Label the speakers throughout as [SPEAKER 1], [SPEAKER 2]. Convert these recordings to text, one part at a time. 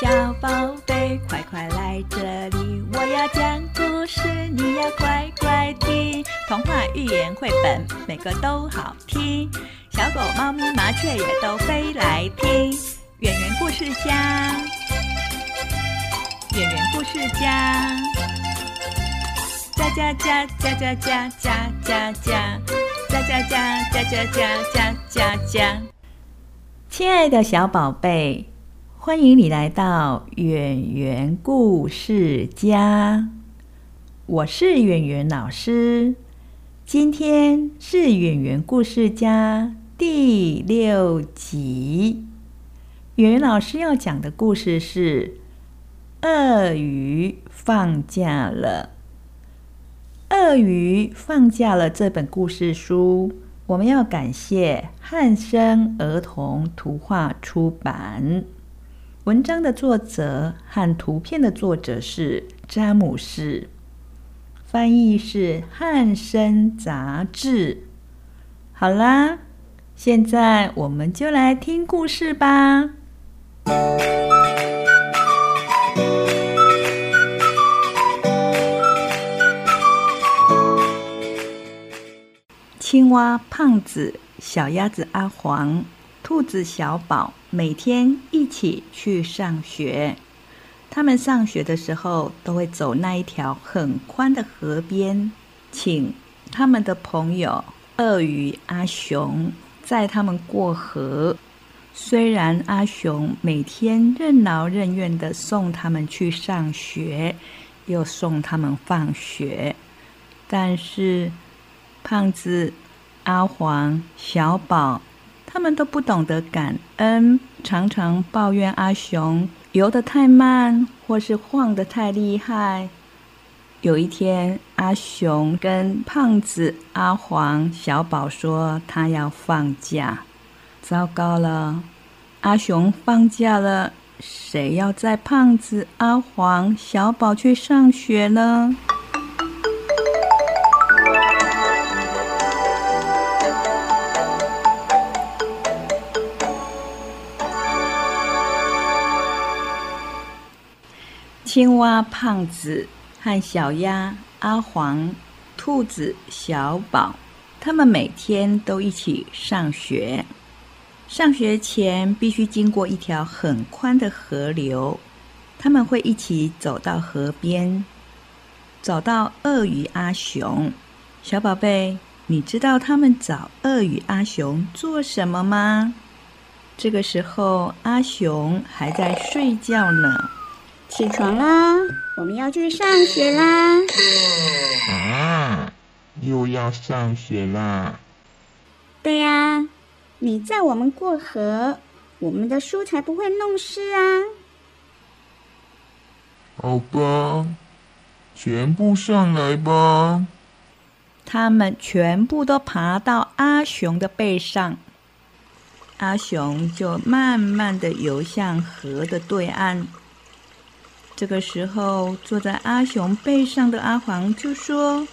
[SPEAKER 1] 小宝贝，快快来这里！我要讲故事，你要乖乖听。童话、寓言、绘本，每个都好听。小狗、猫咪、麻雀也都飞来听。圆圆故事家，圆圆故事家，家家家家家家家家家家家家家家家家。亲爱的小宝贝。欢迎你来到远圆故事家，我是远圆老师。今天是远圆故事家第六集。远圆老师要讲的故事是《鳄鱼放假了》。鳄鱼放假了这本故事书，我们要感谢汉生儿童图画出版。文章的作者和图片的作者是詹姆士，翻译是汉生杂志。好啦，现在我们就来听故事吧。青蛙胖子，小鸭子阿黄。兔子小宝每天一起去上学。他们上学的时候都会走那一条很宽的河边，请他们的朋友鳄鱼阿雄载他们过河。虽然阿雄每天任劳任怨的送他们去上学，又送他们放学，但是胖子、阿黄、小宝。他们都不懂得感恩，常常抱怨阿雄游得太慢，或是晃得太厉害。有一天，阿雄跟胖子、阿黄、小宝说他要放假。糟糕了，阿雄放假了，谁要载胖子、阿黄、小宝去上学呢？青蛙胖子和小鸭阿黄、兔子小宝，他们每天都一起上学。上学前必须经过一条很宽的河流，他们会一起走到河边，找到鳄鱼阿雄。小宝贝，你知道他们找鳄鱼阿雄做什么吗？这个时候，阿雄还在睡觉呢。
[SPEAKER 2] 起床啦！我们要去上学啦！
[SPEAKER 3] 啊，又要上学啦！
[SPEAKER 2] 对呀，你载我们过河，我们的书才不会弄湿啊！
[SPEAKER 3] 好吧，全部上来吧。
[SPEAKER 1] 他们全部都爬到阿雄的背上，阿雄就慢慢的游向河的对岸。这个时候，坐在阿雄背上的阿黄就说：“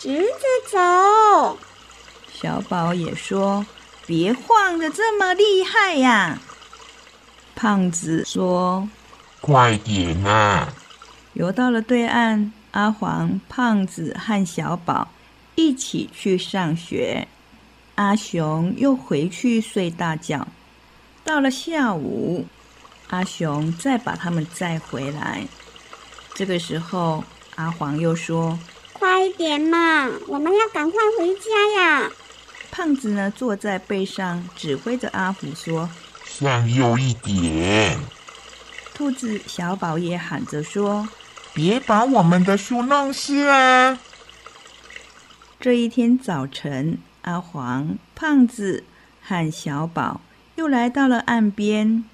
[SPEAKER 2] 直着走。”
[SPEAKER 1] 小宝也说：“别晃的这么厉害呀！”胖子说：“
[SPEAKER 3] 快点啊！”
[SPEAKER 1] 游到了对岸，阿黄、胖子和小宝一起去上学，阿雄又回去睡大觉。到了下午。阿雄再把他们载回来。这个时候，阿黄又说：“
[SPEAKER 2] 快一点嘛，我们要赶快回家呀！”
[SPEAKER 1] 胖子呢，坐在背上，指挥着阿虎说：“
[SPEAKER 3] 向右一点。”
[SPEAKER 1] 兔子小宝也喊着说：“
[SPEAKER 3] 别把我们的书弄湿啊！”
[SPEAKER 1] 这一天早晨，阿黄、胖子和小宝又来到了岸边。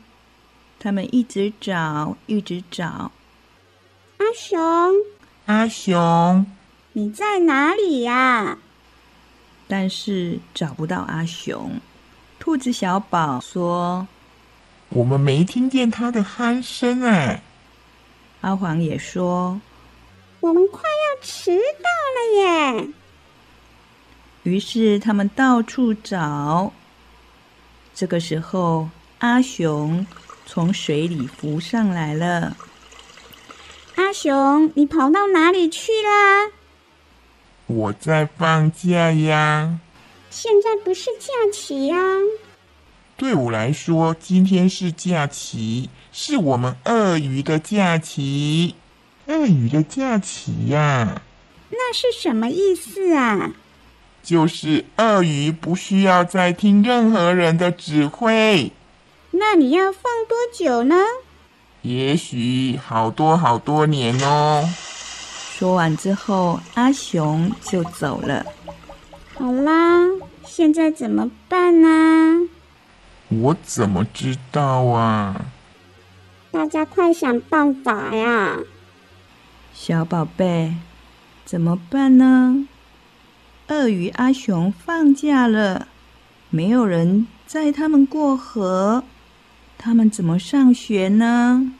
[SPEAKER 1] 他们一直找，一直找。
[SPEAKER 2] 阿雄，
[SPEAKER 3] 阿雄，
[SPEAKER 2] 你在哪里呀？
[SPEAKER 1] 但是找不到阿雄。兔子小宝说：“
[SPEAKER 3] 我们没听见他的鼾声哎。”
[SPEAKER 1] 阿黄也说：“
[SPEAKER 2] 我们快要迟到了耶。”
[SPEAKER 1] 于是他们到处找。这个时候，阿雄。从水里浮上来了。
[SPEAKER 2] 阿雄，你跑到哪里去啦？
[SPEAKER 3] 我在放假呀。
[SPEAKER 2] 现在不是假期呀。
[SPEAKER 3] 对我来说，今天是假期，是我们鳄鱼的假期。鳄鱼的假期呀？
[SPEAKER 2] 那是什么意思啊？
[SPEAKER 3] 就是鳄鱼不需要再听任何人的指挥。
[SPEAKER 2] 那你要放多久呢？
[SPEAKER 3] 也许好多好多年哦。
[SPEAKER 1] 说完之后，阿雄就走了。
[SPEAKER 2] 好啦，现在怎么办呢？
[SPEAKER 3] 我怎么知道啊？
[SPEAKER 2] 大家快想办法呀！
[SPEAKER 1] 小宝贝，怎么办呢？鳄鱼阿雄放假了，没有人载他们过河。他们怎么上学呢？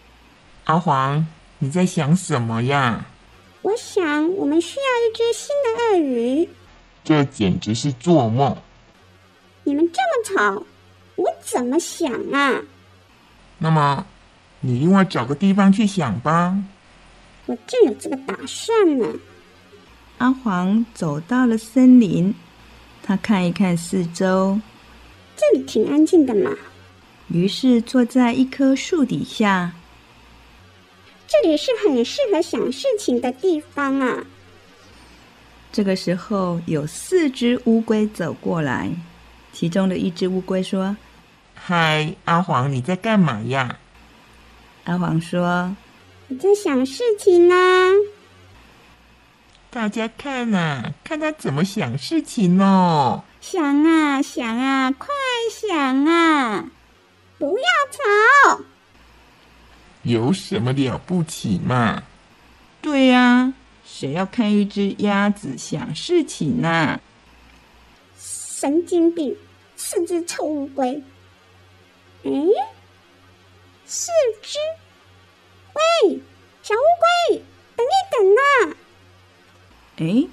[SPEAKER 3] 阿黄，你在想什么呀？
[SPEAKER 2] 我想，我们需要一只新的鳄鱼。
[SPEAKER 3] 这简直是做梦！
[SPEAKER 2] 你们这么吵，我怎么想啊？
[SPEAKER 3] 那么，你另外找个地方去想吧。
[SPEAKER 2] 我正有这个打算呢。
[SPEAKER 1] 阿黄走到了森林，他看一看四周，
[SPEAKER 2] 这里挺安静的嘛。
[SPEAKER 1] 于是坐在一棵树底下。
[SPEAKER 2] 这里是很适合想事情的地方啊。
[SPEAKER 1] 这个时候，有四只乌龟走过来，其中的一只乌龟说：“
[SPEAKER 3] 嗨，阿黄，你在干嘛呀？”
[SPEAKER 1] 阿黄说：“
[SPEAKER 2] 我在想事情呢。”
[SPEAKER 3] 大家看呐，看他怎么想事情哦。
[SPEAKER 2] 想啊想啊，快想啊！不要吵！
[SPEAKER 3] 有什么了不起嘛？
[SPEAKER 1] 对呀，谁要看一只鸭子想事情呢？
[SPEAKER 2] 神经病！是只臭乌龟。嗯，是只！喂，小乌龟，等一等啊！
[SPEAKER 1] 哎，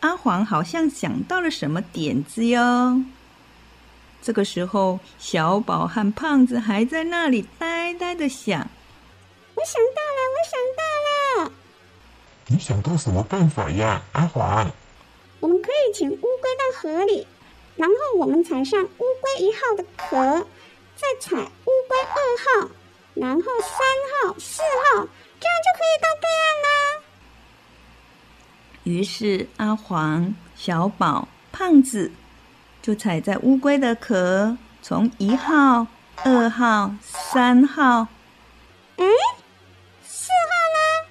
[SPEAKER 1] 阿黄好像想到了什么点子哟。这个时候，小宝和胖子还在那里呆呆的想。
[SPEAKER 2] 我想到了，我想到了。
[SPEAKER 3] 你想到什么办法呀，阿黄？
[SPEAKER 2] 我们可以请乌龟到河里，然后我们踩上乌龟一号的壳，再踩乌龟二号，然后三号、四号，这样就可以到对岸啦。
[SPEAKER 1] 于是，阿黄、小宝、胖子。就踩在乌龟的壳，从一号、二号、三号，
[SPEAKER 2] 嗯，四号呢？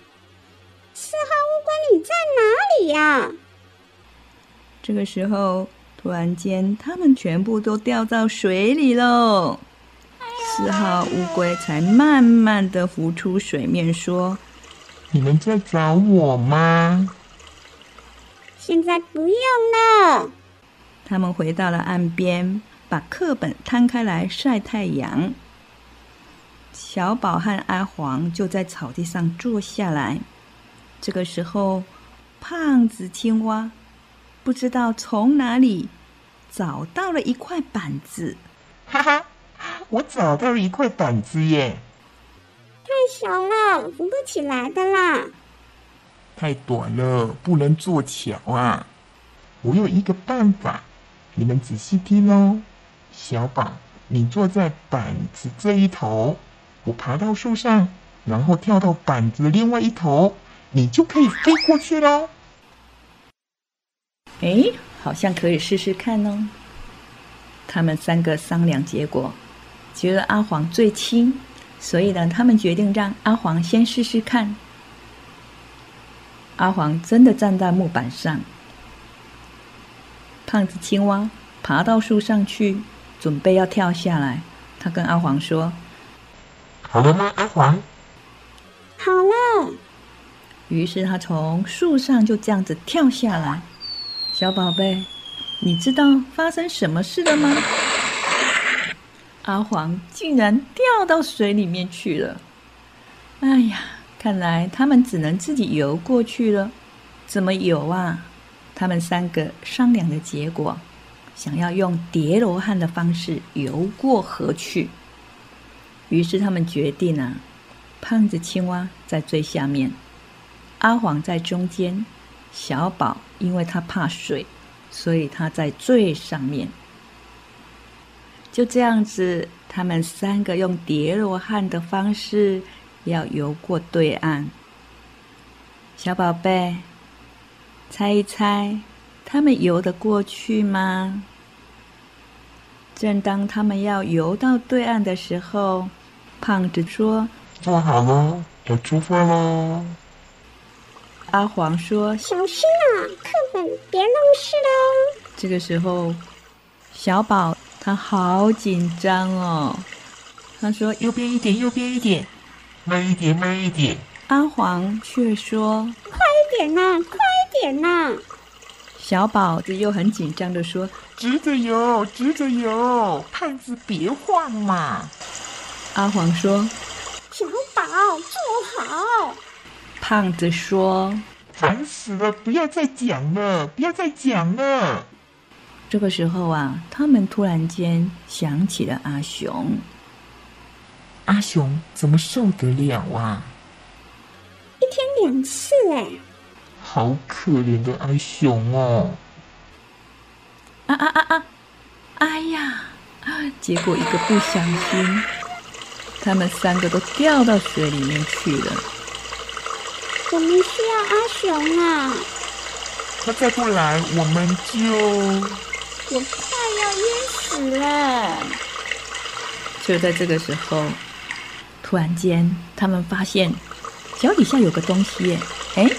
[SPEAKER 2] 四号乌龟你在哪里呀？
[SPEAKER 1] 这个时候，突然间，它们全部都掉到水里喽。四号乌龟才慢慢的浮出水面，说：“
[SPEAKER 3] 你们在找我吗？”
[SPEAKER 2] 现在不用了。
[SPEAKER 1] 他们回到了岸边，把课本摊开来晒太阳。小宝和阿黄就在草地上坐下来。这个时候，胖子青蛙不知道从哪里找到了一块板子。
[SPEAKER 3] 哈哈，我找到了一块板子耶！
[SPEAKER 2] 太小了，扶不起来的啦。
[SPEAKER 3] 太短了，不能做桥啊。我有一个办法。你们仔细听哦，小宝，你坐在板子这一头，我爬到树上，然后跳到板子另外一头，你就可以飞过去喽。
[SPEAKER 1] 哎，好像可以试试看哦。他们三个商量结果，觉得阿黄最轻，所以呢，他们决定让阿黄先试试看。阿黄真的站在木板上。胖子青蛙爬到树上去，准备要跳下来。他跟阿黄说：“
[SPEAKER 3] 好了吗，阿黄？”“
[SPEAKER 2] 好了。”
[SPEAKER 1] 于是他从树上就这样子跳下来。小宝贝，你知道发生什么事了吗？阿黄竟然掉到水里面去了。哎呀，看来他们只能自己游过去了。怎么游啊？他们三个商量的结果，想要用叠罗汉的方式游过河去。于是他们决定啊，胖子青蛙在最下面，阿黄在中间，小宝因为他怕水，所以他在最上面。就这样子，他们三个用叠罗汉的方式要游过对岸。小宝贝，猜一猜，他们游得过去吗？正当他们要游到对岸的时候，胖子说：“
[SPEAKER 3] 坐好了，要出发喽。”
[SPEAKER 1] 阿黄说：“
[SPEAKER 2] 小心啊，课本别弄湿了。”
[SPEAKER 1] 这个时候，小宝他好紧张哦。他说：“
[SPEAKER 3] 右边一点，右边一点，慢一点，慢一点。”
[SPEAKER 1] 阿黄却说：“
[SPEAKER 2] 快一点呐，快一点呐！”
[SPEAKER 1] 小宝子又很紧张的说：“
[SPEAKER 3] 直着游，直着游，胖子别晃嘛。”
[SPEAKER 1] 阿黄说：“
[SPEAKER 2] 小宝坐好。”
[SPEAKER 1] 胖子说：“
[SPEAKER 3] 烦死了，不要再讲了，不要再讲了。”
[SPEAKER 1] 这个时候啊，他们突然间想起了阿雄。
[SPEAKER 3] 阿雄怎么受得了啊？
[SPEAKER 2] 一天两次哎。
[SPEAKER 3] 好可怜的阿雄哦！
[SPEAKER 1] 啊啊啊啊！哎呀！结果一个不小心，他们三个都掉到水里面去了。
[SPEAKER 2] 我们需要阿雄啊！
[SPEAKER 3] 他再不来，我们就……
[SPEAKER 2] 我快要淹死了！
[SPEAKER 1] 就在这个时候，突然间，他们发现脚底下有个东西，哎！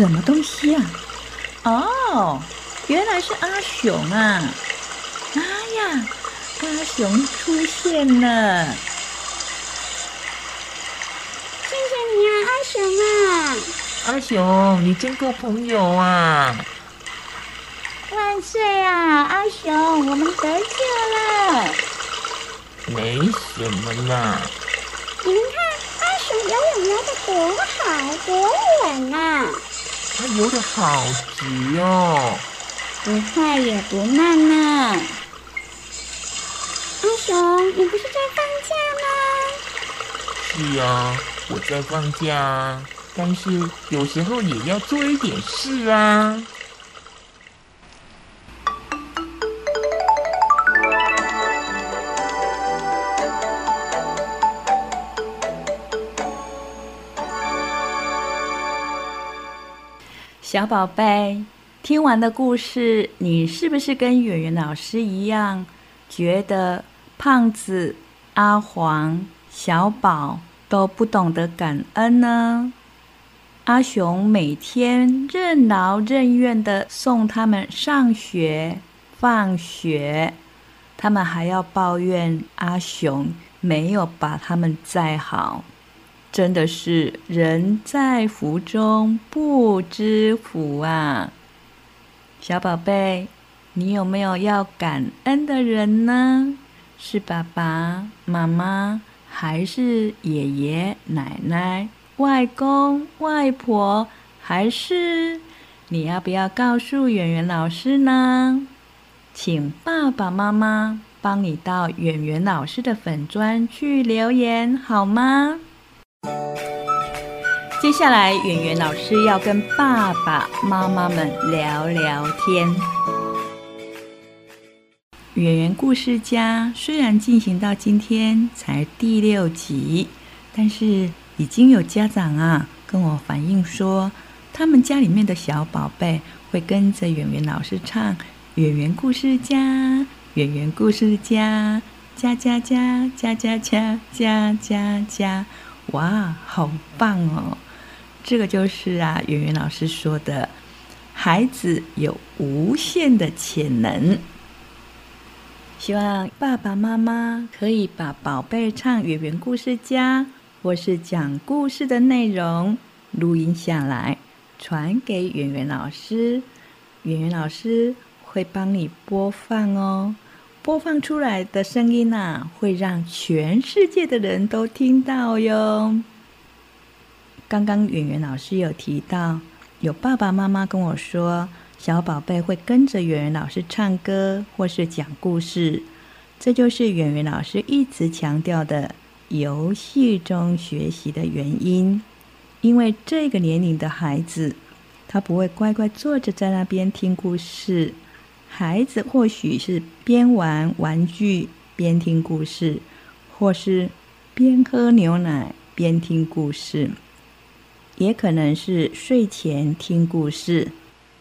[SPEAKER 1] 什么东西啊？哦，原来是阿雄啊！妈呀，阿雄出现了！
[SPEAKER 2] 谢谢你啊，阿雄啊！
[SPEAKER 3] 阿雄，你真够朋友啊！
[SPEAKER 2] 万岁啊，阿雄，我们得救了！
[SPEAKER 3] 没什么啦。
[SPEAKER 2] 你们看，阿雄游泳游的多好，多稳啊！
[SPEAKER 3] 他游的好急哦，
[SPEAKER 2] 不快也不慢呢。阿雄，你不是在放假吗？
[SPEAKER 3] 是啊，我在放假，但是有时候也要做一点事啊。
[SPEAKER 1] 小宝贝，听完的故事，你是不是跟圆圆老师一样，觉得胖子、阿黄、小宝都不懂得感恩呢？阿雄每天任劳任怨的送他们上学、放学，他们还要抱怨阿雄没有把他们载好。真的是人在福中不知福啊！小宝贝，你有没有要感恩的人呢？是爸爸妈妈，还是爷爷奶奶、外公外婆，还是你要不要告诉圆圆老师呢？请爸爸妈妈帮你到圆圆老师的粉砖去留言好吗？接下来，圆圆老师要跟爸爸妈妈们聊聊天。圆圆故事家虽然进行到今天才第六集，但是已经有家长啊跟我反映说，他们家里面的小宝贝会跟着圆圆老师唱《圆圆故事家》，圆圆故事家，家家家家家家家家家。哇，好棒哦！这个就是啊，圆圆老师说的，孩子有无限的潜能。希望爸爸妈妈可以把宝贝唱圆圆故事家，或是讲故事的内容录音下来，传给圆圆老师。圆圆老师会帮你播放哦。播放出来的声音呐，会让全世界的人都听到哟。刚刚圆圆老师有提到，有爸爸妈妈跟我说，小宝贝会跟着圆圆老师唱歌或是讲故事，这就是圆圆老师一直强调的游戏中学习的原因。因为这个年龄的孩子，他不会乖乖坐着在那边听故事。孩子或许是边玩玩具边听故事，或是边喝牛奶边听故事，也可能是睡前听故事。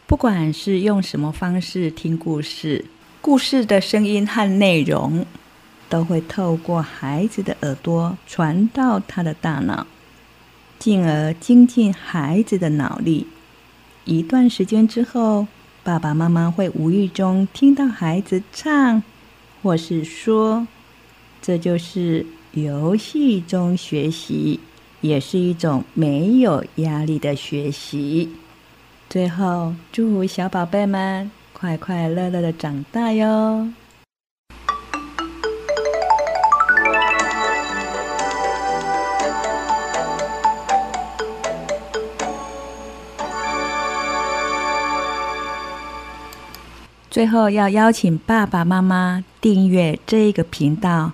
[SPEAKER 1] 不管是用什么方式听故事，故事的声音和内容都会透过孩子的耳朵传到他的大脑，进而精进孩子的脑力。一段时间之后，爸爸妈妈会无意中听到孩子唱，或是说，这就是游戏中学习，也是一种没有压力的学习。最后，祝福小宝贝们快快乐乐的长大哟！最后，要邀请爸爸妈妈订阅这个频道，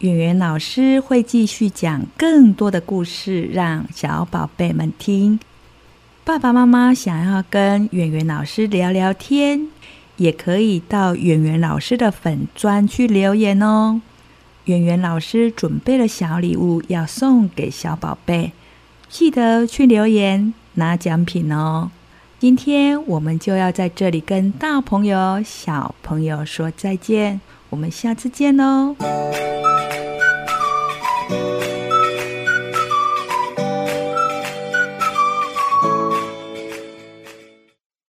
[SPEAKER 1] 圆圆老师会继续讲更多的故事，让小宝贝们听。爸爸妈妈想要跟圆圆老师聊聊天，也可以到圆圆老师的粉专去留言哦。圆圆老师准备了小礼物要送给小宝贝，记得去留言拿奖品哦。今天我们就要在这里跟大朋友、小朋友说再见，我们下次见哦。